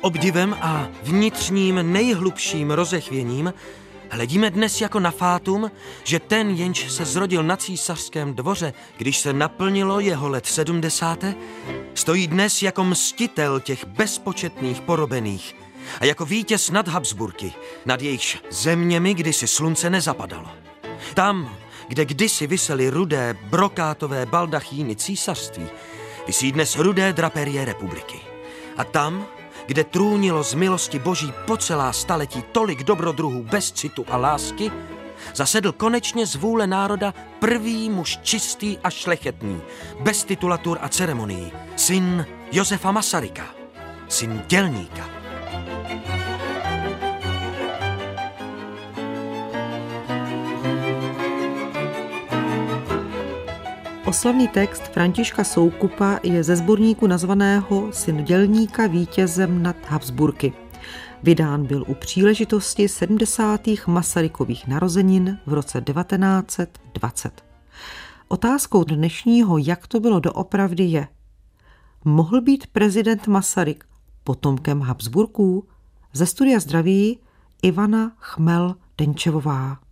Obdivem a vnitřním nejhlubším rozechvěním hledíme dnes jako na fátum, že ten, jenž se zrodil na císařském dvoře, když se naplnilo jeho let 70., stojí dnes jako mstitel těch bezpočetných porobených a jako vítěz nad Habsburky, nad jejichž zeměmi kdysi slunce nezapadalo. Tam, kde kdysi visely rudé brokátové baldachíny císařství, visí dnes rudé draperie republiky. A tam, kde trůnilo z milosti boží po celá staletí tolik dobrodruhů bez citu a lásky, zasedl konečně z vůle národa prvý muž čistý a šlechetný, bez titulatur a ceremonií, syn Josefa Masaryka, syn dělníka. Oslavný text Františka Soukupa je ze sborníku nazvaného Syn dělníka vítězem nad Habsburky. Vydán byl u příležitosti 70. Masarykových narozenin v roce 1920. Otázkou dnešního, jak to bylo doopravdy, je, mohl být prezident Masaryk potomkem Habsburků? Ze studia zdraví Ivana Chmel-Denčevová.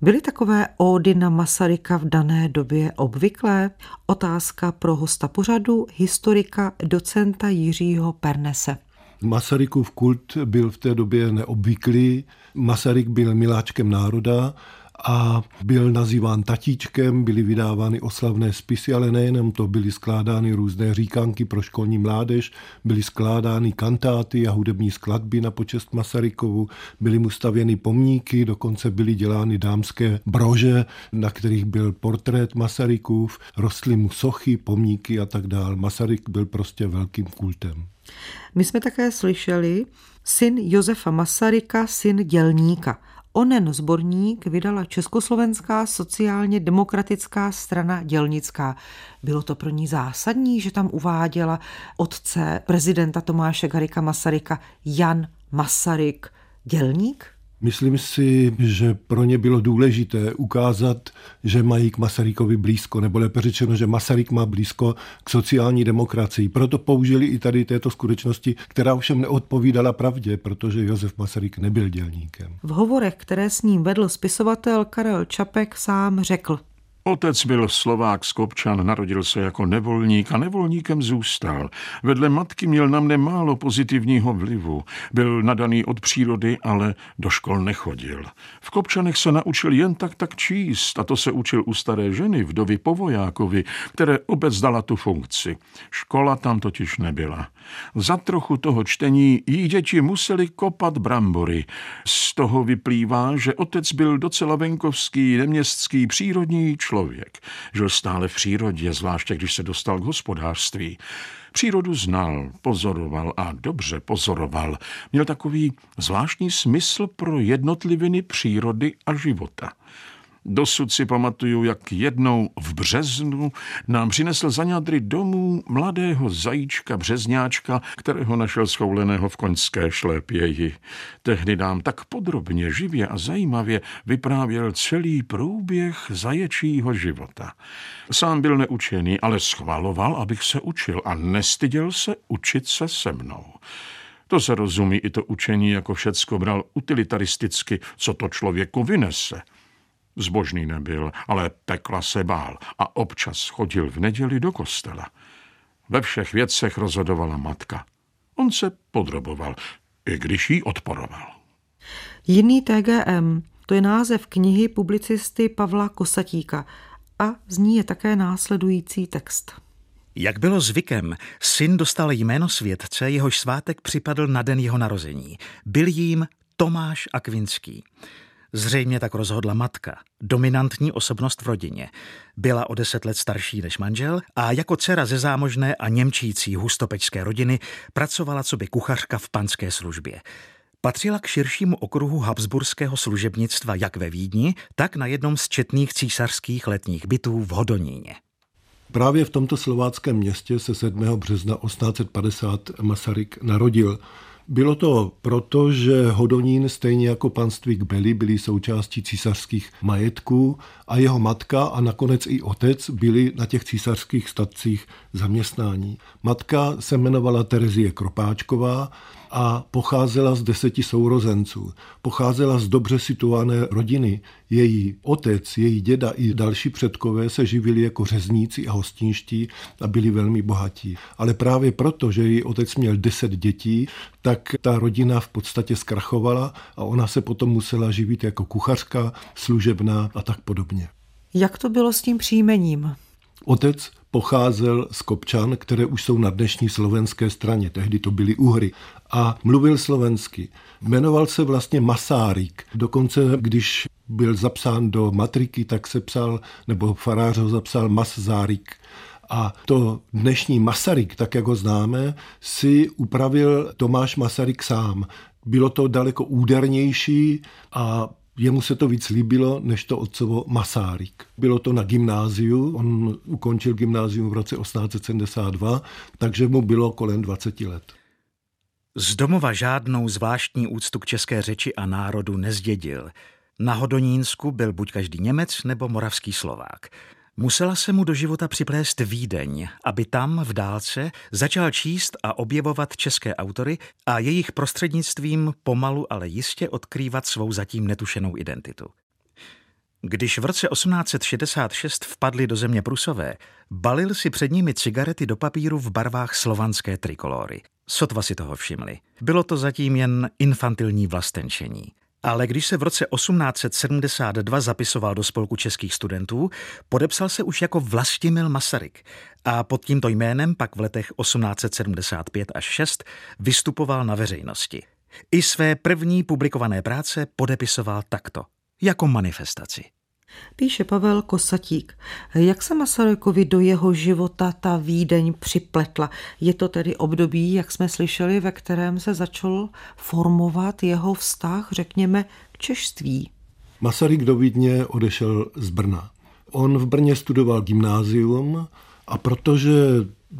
Byly takové ódy na Masaryka v dané době obvyklé? Otázka pro hosta pořadu, historika docenta Jiřího Pernese. Masarykův kult byl v té době neobvyklý. Masaryk byl miláčkem národa a byl nazýván tatíčkem, byly vydávány oslavné spisy, ale nejenom to, byly skládány různé říkanky pro školní mládež, byly skládány kantáty a hudební skladby na počest Masarykovu, byly mu stavěny pomníky, dokonce byly dělány dámské brože, na kterých byl portrét Masarykův, rostly mu sochy, pomníky a tak dál. Masaryk byl prostě velkým kultem. My jsme také slyšeli syn Josefa Masaryka, syn dělníka. Onen zborník vydala Československá sociálně demokratická strana dělnická. Bylo to pro ní zásadní, že tam uváděla otce prezidenta Tomáše Garika Masaryka Jan Masaryk dělník? Myslím si, že pro ně bylo důležité ukázat, že mají k Masarykovi blízko, nebo lépe řečeno, že Masaryk má blízko k sociální demokracii. Proto použili i tady této skutečnosti, která ovšem neodpovídala pravdě, protože Josef Masaryk nebyl dělníkem. V hovorech, které s ním vedl spisovatel Karel Čapek, sám řekl. Otec byl Slovák z Kopčan, narodil se jako nevolník a nevolníkem zůstal. Vedle matky měl na mne málo pozitivního vlivu. Byl nadaný od přírody, ale do škol nechodil. V Kopčanech se naučil jen tak tak číst a to se učil u staré ženy, vdovy Povojákovi, které obec dala tu funkci. Škola tam totiž nebyla. Za trochu toho čtení jí děti museli kopat brambory. Z toho vyplývá, že otec byl docela venkovský, neměstský, přírodní člověk člověk. Žil stále v přírodě, zvláště když se dostal k hospodářství. Přírodu znal, pozoroval a dobře pozoroval. Měl takový zvláštní smysl pro jednotliviny přírody a života. Dosud si pamatuju, jak jednou v březnu nám přinesl za ňadry domů mladého zajíčka březňáčka, kterého našel schouleného v koňské šlépěji. Tehdy nám tak podrobně, živě a zajímavě vyprávěl celý průběh zaječího života. Sám byl neučený, ale schvaloval, abych se učil a nestyděl se učit se se mnou. To se rozumí i to učení, jako všecko bral utilitaristicky, co to člověku vynese – Zbožný nebyl, ale pekla se bál a občas chodil v neděli do kostela. Ve všech věcech rozhodovala matka. On se podroboval, i když jí odporoval. Jiný TGM, to je název knihy publicisty Pavla Kosatíka a z ní je také následující text. Jak bylo zvykem, syn dostal jméno světce, jehož svátek připadl na den jeho narození. Byl jím Tomáš Akvinský. Zřejmě tak rozhodla matka, dominantní osobnost v rodině. Byla o deset let starší než manžel a jako dcera ze zámožné a němčící hustopečské rodiny pracovala co by kuchařka v panské službě. Patřila k širšímu okruhu habsburského služebnictva jak ve Vídni, tak na jednom z četných císařských letních bytů v Hodoníně. Právě v tomto slováckém městě se 7. března 1850 Masaryk narodil. Bylo to proto, že Hodonín, stejně jako panství Kbely, byli součástí císařských majetků a jeho matka a nakonec i otec byli na těch císařských statcích zaměstnání. Matka se jmenovala Terezie Kropáčková a pocházela z deseti sourozenců. Pocházela z dobře situované rodiny. Její otec, její děda i další předkové se živili jako řezníci a hostinští a byli velmi bohatí. Ale právě proto, že její otec měl deset dětí, tak ta rodina v podstatě zkrachovala a ona se potom musela živit jako kuchařka, služebná a tak podobně. Jak to bylo s tím příjmením? Otec pocházel z Kopčan, které už jsou na dnešní slovenské straně, tehdy to byly Uhry, a mluvil slovensky. Jmenoval se vlastně Masárik. Dokonce, když byl zapsán do matriky, tak se psal, nebo farář ho zapsal Masárik. A to dnešní Masaryk, tak jak ho známe, si upravil Tomáš Masaryk sám. Bylo to daleko údernější a Jemu se to víc líbilo, než to otcovo Masáryk. Bylo to na gymnáziu, on ukončil gymnázium v roce 1872, takže mu bylo kolem 20 let. Z domova žádnou zvláštní úctu k české řeči a národu nezdědil. Na Hodonínsku byl buď každý Němec nebo moravský Slovák. Musela se mu do života připlést Vídeň, aby tam v dálce začal číst a objevovat české autory a jejich prostřednictvím pomalu, ale jistě odkrývat svou zatím netušenou identitu. Když v roce 1866 vpadli do země Prusové, balil si před nimi cigarety do papíru v barvách slovanské trikolory. Sotva si toho všimli. Bylo to zatím jen infantilní vlastenčení. Ale když se v roce 1872 zapisoval do spolku českých studentů, podepsal se už jako Vlastimil Masaryk a pod tímto jménem pak v letech 1875 až 6 vystupoval na veřejnosti. I své první publikované práce podepisoval takto, jako manifestaci. Píše Pavel Kosatík. Jak se Masarykovi do jeho života ta Vídeň připletla? Je to tedy období, jak jsme slyšeli, ve kterém se začal formovat jeho vztah, řekněme, k češtví? Masaryk do Vídně odešel z Brna. On v Brně studoval gymnázium a protože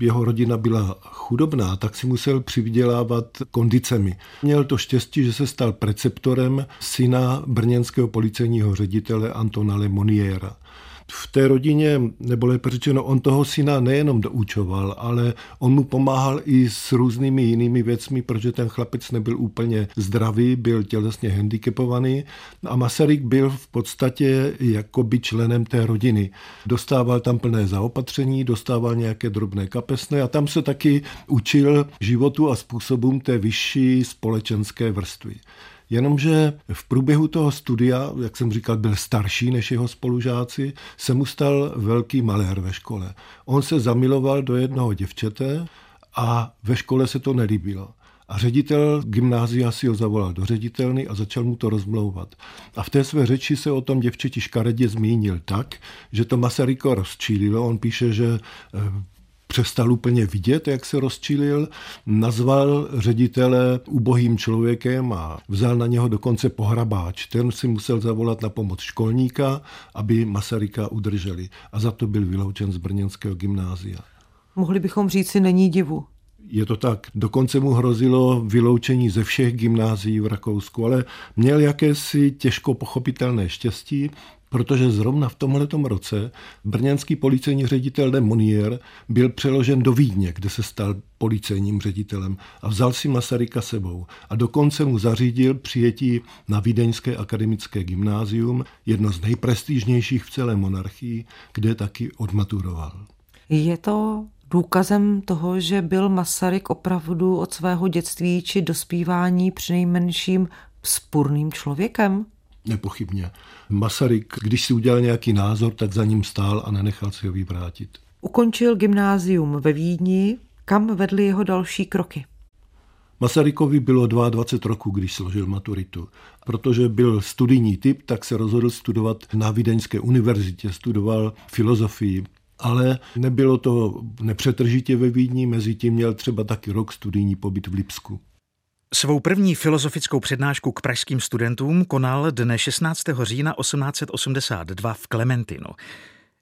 jeho rodina byla chudobná, tak si musel přivydělávat kondicemi. Měl to štěstí, že se stal preceptorem syna brněnského policejního ředitele Antona Lemoniera v té rodině, nebo lépe řečeno, on toho syna nejenom doučoval, ale on mu pomáhal i s různými jinými věcmi, protože ten chlapec nebyl úplně zdravý, byl tělesně handicapovaný a Masaryk byl v podstatě jakoby členem té rodiny. Dostával tam plné zaopatření, dostával nějaké drobné kapesné a tam se taky učil životu a způsobům té vyšší společenské vrstvy. Jenomže v průběhu toho studia, jak jsem říkal, byl starší než jeho spolužáci, se mu stal velký malér ve škole. On se zamiloval do jednoho děvčete a ve škole se to nelíbilo. A ředitel gymnázia si ho zavolal do ředitelny a začal mu to rozmlouvat. A v té své řeči se o tom děvčeti škaredě zmínil tak, že to Masaryko rozčílilo. On píše, že eh, přestal úplně vidět, jak se rozčilil, nazval ředitele ubohým člověkem a vzal na něho dokonce pohrabáč. Ten si musel zavolat na pomoc školníka, aby Masaryka udrželi. A za to byl vyloučen z brněnského gymnázia. Mohli bychom říct si, není divu. Je to tak. Dokonce mu hrozilo vyloučení ze všech gymnázií v Rakousku, ale měl jakési těžko pochopitelné štěstí, protože zrovna v tomhletom roce brněnský policejní ředitel de Monier byl přeložen do Vídně, kde se stal policejním ředitelem a vzal si Masaryka sebou a dokonce mu zařídil přijetí na Vídeňské akademické gymnázium, jedno z nejprestižnějších v celé monarchii, kde taky odmaturoval. Je to důkazem toho, že byl Masaryk opravdu od svého dětství či dospívání přinejmenším spurným člověkem? Nepochybně. Masaryk, když si udělal nějaký názor, tak za ním stál a nenechal si ho vyvrátit. Ukončil gymnázium ve Vídni, kam vedly jeho další kroky. Masarykovi bylo 22 roku, když složil maturitu. Protože byl studijní typ, tak se rozhodl studovat na Vídeňské univerzitě, studoval filozofii. Ale nebylo to nepřetržitě ve Vídni, mezi tím měl třeba taky rok studijní pobyt v Lipsku. Svou první filozofickou přednášku k pražským studentům konal dne 16. října 1882 v Klementinu.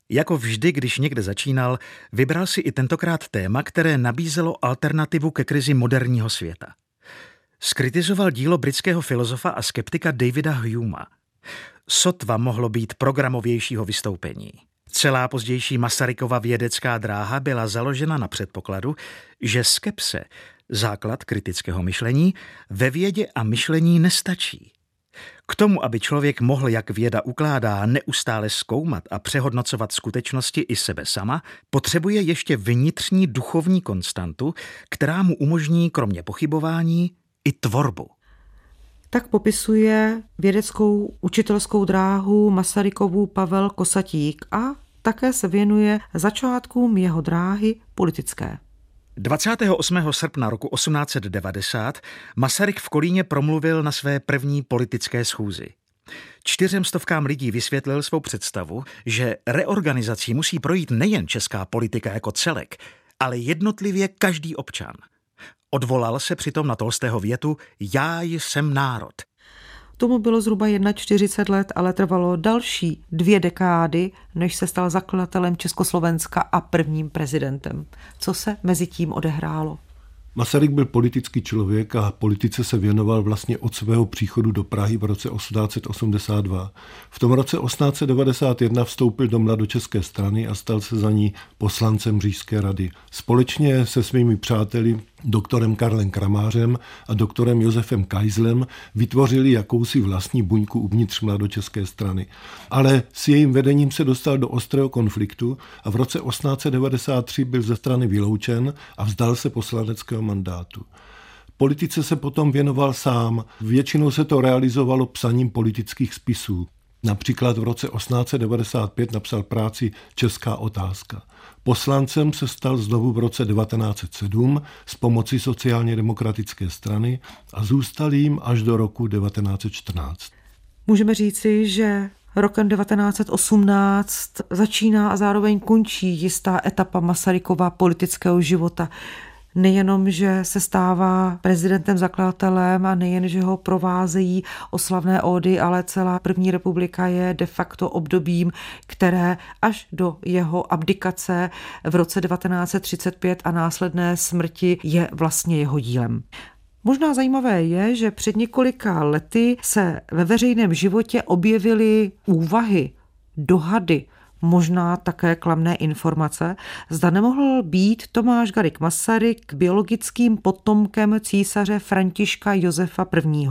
Jako vždy, když někde začínal, vybral si i tentokrát téma, které nabízelo alternativu ke krizi moderního světa. Skritizoval dílo britského filozofa a skeptika Davida Humea. Sotva mohlo být programovějšího vystoupení. Celá pozdější Masarykova vědecká dráha byla založena na předpokladu, že skepse, základ kritického myšlení, ve vědě a myšlení nestačí. K tomu, aby člověk mohl, jak věda ukládá, neustále zkoumat a přehodnocovat skutečnosti i sebe sama, potřebuje ještě vnitřní duchovní konstantu, která mu umožní kromě pochybování i tvorbu. Tak popisuje vědeckou učitelskou dráhu Masarykovu Pavel Kosatík a také se věnuje začátkům jeho dráhy politické. 28. srpna roku 1890 Masaryk v Kolíně promluvil na své první politické schůzi. Čtyřem stovkám lidí vysvětlil svou představu, že reorganizací musí projít nejen česká politika jako celek, ale jednotlivě každý občan. Odvolal se přitom na Tolstého větu Já jsem národ – Tomu bylo zhruba 41 let, ale trvalo další dvě dekády, než se stal zakladatelem Československa a prvním prezidentem. Co se mezi tím odehrálo? Masaryk byl politický člověk a politice se věnoval vlastně od svého příchodu do Prahy v roce 1882. V tom roce 1891 vstoupil do mladočeské strany a stal se za ní poslancem Řížské rady. Společně se svými přáteli doktorem Karlem Kramářem a doktorem Josefem Kajzlem vytvořili jakousi vlastní buňku uvnitř mladočeské strany. Ale s jejím vedením se dostal do ostrého konfliktu a v roce 1893 byl ze strany vyloučen a vzdal se poslaneckého mandátu. Politice se potom věnoval sám. Většinou se to realizovalo psaním politických spisů. Například v roce 1895 napsal práci Česká otázka. Poslancem se stal znovu v roce 1907 s pomocí sociálně demokratické strany a zůstal jim až do roku 1914. Můžeme říci, že rokem 1918 začíná a zároveň končí jistá etapa Masarykova politického života nejenom, že se stává prezidentem, zakladatelem a nejen, že ho provázejí oslavné ódy, ale celá první republika je de facto obdobím, které až do jeho abdikace v roce 1935 a následné smrti je vlastně jeho dílem. Možná zajímavé je, že před několika lety se ve veřejném životě objevily úvahy, dohady možná také klamné informace, zda nemohl být Tomáš Garik Masaryk biologickým potomkem císaře Františka Josefa I.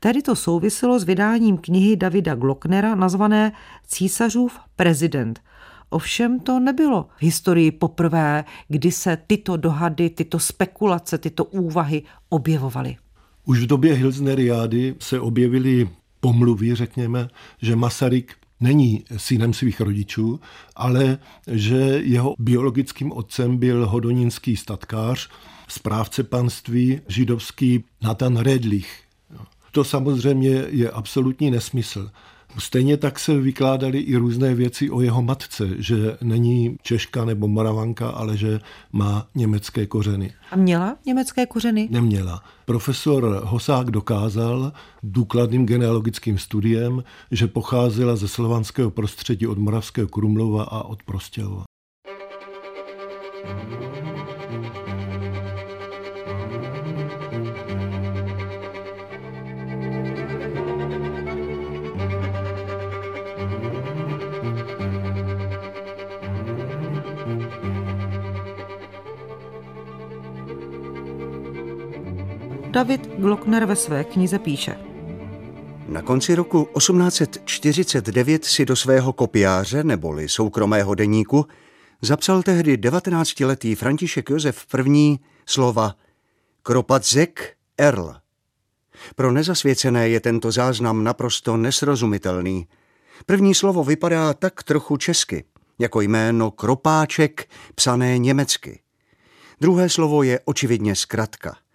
Tedy to souviselo s vydáním knihy Davida Glocknera nazvané Císařův prezident. Ovšem to nebylo v historii poprvé, kdy se tyto dohady, tyto spekulace, tyto úvahy objevovaly. Už v době Hilsneriády se objevily pomluvy, řekněme, že Masaryk není synem svých rodičů, ale že jeho biologickým otcem byl hodonínský statkář, správce panství židovský Nathan Redlich. To samozřejmě je absolutní nesmysl. Stejně tak se vykládaly i různé věci o jeho matce, že není Češka nebo Moravanka, ale že má německé kořeny. A měla německé kořeny? Neměla. Profesor Hosák dokázal důkladným genealogickým studiem, že pocházela ze slovanského prostředí od Moravského Krumlova a od Prostějova. David Glockner ve své knize píše. Na konci roku 1849 si do svého kopiáře neboli soukromého deníku zapsal tehdy 19-letý František Josef I. slova Kropadzek Erl. Pro nezasvěcené je tento záznam naprosto nesrozumitelný. První slovo vypadá tak trochu česky, jako jméno Kropáček psané německy. Druhé slovo je očividně zkratka –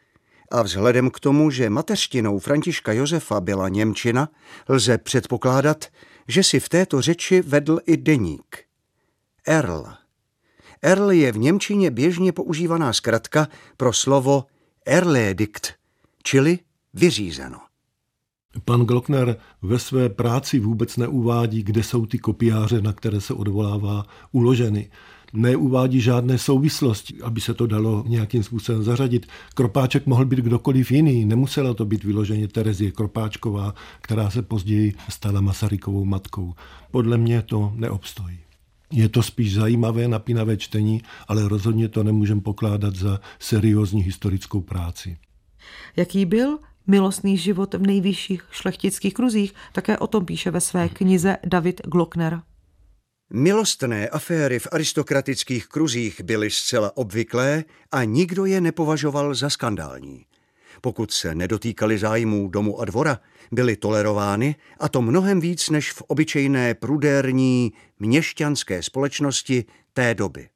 a vzhledem k tomu, že mateřštinou Františka Josefa byla Němčina, lze předpokládat, že si v této řeči vedl i deník. Erl. Erl je v Němčině běžně používaná zkratka pro slovo Erledikt, čili vyřízeno. Pan Glockner ve své práci vůbec neuvádí, kde jsou ty kopiáře, na které se odvolává, uloženy. Neuvádí žádné souvislosti, aby se to dalo nějakým způsobem zařadit. Kropáček mohl být kdokoliv jiný, nemusela to být vyloženě Terezie Kropáčková, která se později stala Masarykovou matkou. Podle mě to neobstojí. Je to spíš zajímavé, napínavé čtení, ale rozhodně to nemůžeme pokládat za seriózní historickou práci. Jaký byl milostný život v nejvyšších šlechtických kruzích? Také o tom píše ve své knize David Glockner. Milostné aféry v aristokratických kruzích byly zcela obvyklé a nikdo je nepovažoval za skandální. Pokud se nedotýkali zájmů domu a dvora, byly tolerovány a to mnohem víc než v obyčejné prudérní měšťanské společnosti té doby.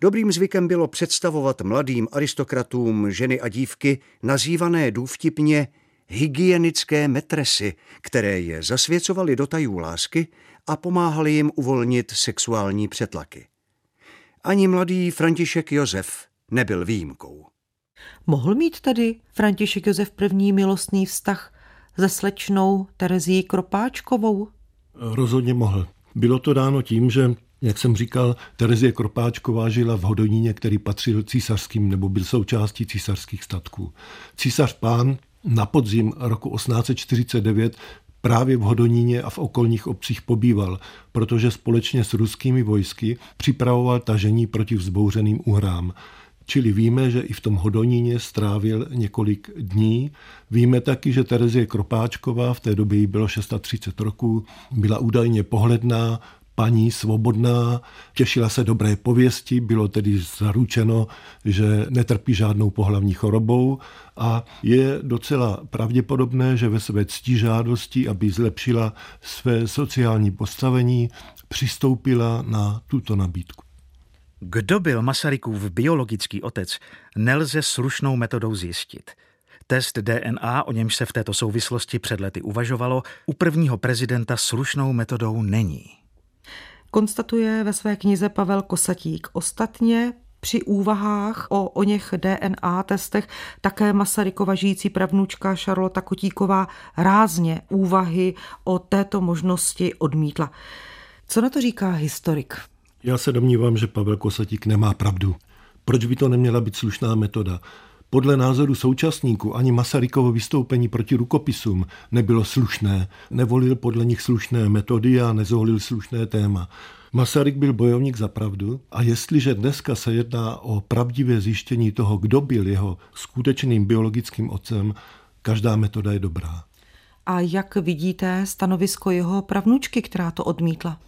Dobrým zvykem bylo představovat mladým aristokratům ženy a dívky nazývané důvtipně hygienické metresy, které je zasvěcovaly do tajů lásky a pomáhali jim uvolnit sexuální přetlaky. Ani mladý František Josef nebyl výjimkou. Mohl mít tedy František Josef první milostný vztah se slečnou Terezí Kropáčkovou? Rozhodně mohl. Bylo to dáno tím, že jak jsem říkal, Terezie Kropáčková žila v Hodoníně, který patřil císařským nebo byl součástí císařských statků. Císař pán na podzim roku 1849 právě v Hodoníně a v okolních obcích pobýval, protože společně s ruskými vojsky připravoval tažení proti vzbouřeným uhrám. Čili víme, že i v tom Hodoníně strávil několik dní. Víme taky, že Terezie Kropáčková, v té době jí bylo 630 roků, byla údajně pohledná, paní svobodná, těšila se dobré pověsti, bylo tedy zaručeno, že netrpí žádnou pohlavní chorobou a je docela pravděpodobné, že ve své ctižádosti, aby zlepšila své sociální postavení, přistoupila na tuto nabídku. Kdo byl Masarykův biologický otec, nelze slušnou metodou zjistit. Test DNA, o němž se v této souvislosti před lety uvažovalo, u prvního prezidenta slušnou metodou není konstatuje ve své knize Pavel Kosatík. Ostatně při úvahách o o něch DNA testech také Masarykova žijící pravnučka Šarlota Kotíková rázně úvahy o této možnosti odmítla. Co na to říká historik? Já se domnívám, že Pavel Kosatík nemá pravdu. Proč by to neměla být slušná metoda? Podle názoru současníků ani Masarykovo vystoupení proti rukopisům nebylo slušné, nevolil podle nich slušné metody a nezvolil slušné téma. Masaryk byl bojovník za pravdu a jestliže dneska se jedná o pravdivé zjištění toho, kdo byl jeho skutečným biologickým otcem, každá metoda je dobrá. A jak vidíte stanovisko jeho pravnučky, která to odmítla?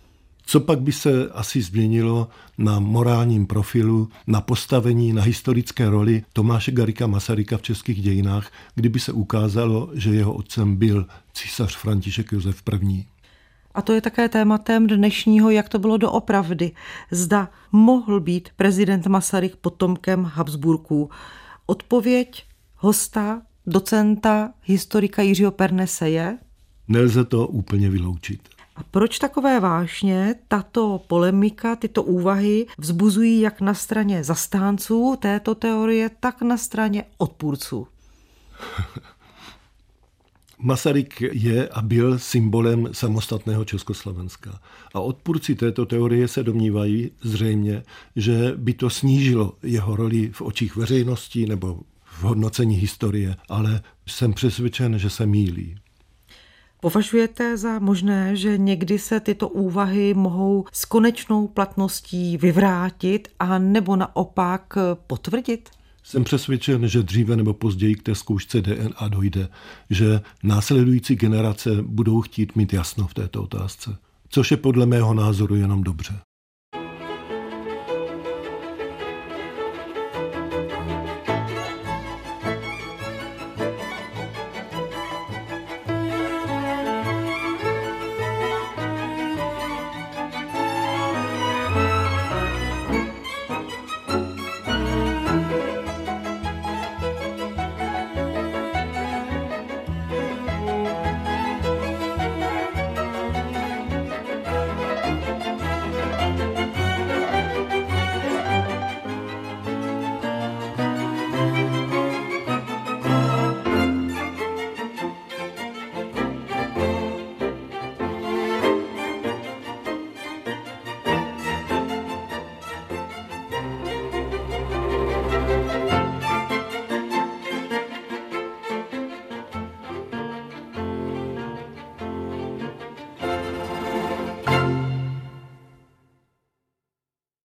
Co pak by se asi změnilo na morálním profilu, na postavení, na historické roli Tomáše Garika Masaryka v českých dějinách, kdyby se ukázalo, že jeho otcem byl císař František Josef I. A to je také tématem dnešního, jak to bylo doopravdy. Zda mohl být prezident Masaryk potomkem Habsburků. Odpověď hosta, docenta, historika Jiřího Pernese je? Nelze to úplně vyloučit. A proč takové vášně, tato polemika, tyto úvahy vzbuzují jak na straně zastánců této teorie, tak na straně odpůrců? Masaryk je a byl symbolem samostatného Československa. A odpůrci této teorie se domnívají zřejmě, že by to snížilo jeho roli v očích veřejnosti nebo v hodnocení historie, ale jsem přesvědčen, že se mílí. Považujete za možné, že někdy se tyto úvahy mohou s konečnou platností vyvrátit a nebo naopak potvrdit? Jsem přesvědčen, že dříve nebo později k té zkoušce DNA dojde, že následující generace budou chtít mít jasno v této otázce, což je podle mého názoru jenom dobře.